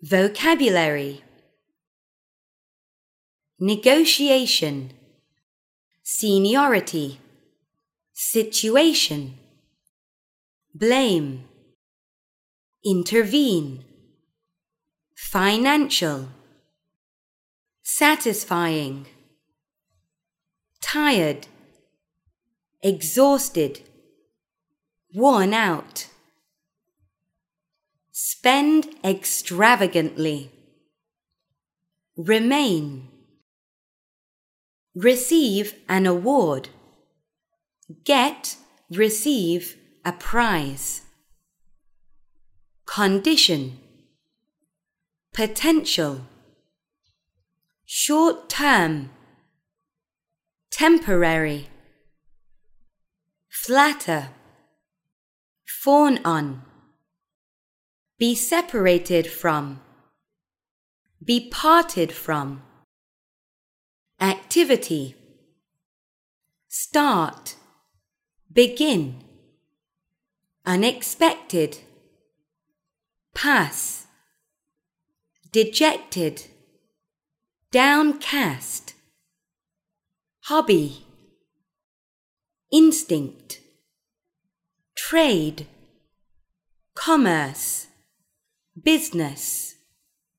Vocabulary. Negotiation. Seniority. Situation. Blame. Intervene. Financial. Satisfying. Tired. Exhausted. Worn out Spend extravagantly. Remain. Receive an award. Get, receive a prize. Condition. Potential. Short term. Temporary. Flatter. Fawn on. Be separated from. Be parted from. Activity. Start. Begin. Unexpected. Pass. Dejected. Downcast. Hobby. Instinct. Trade. Commerce business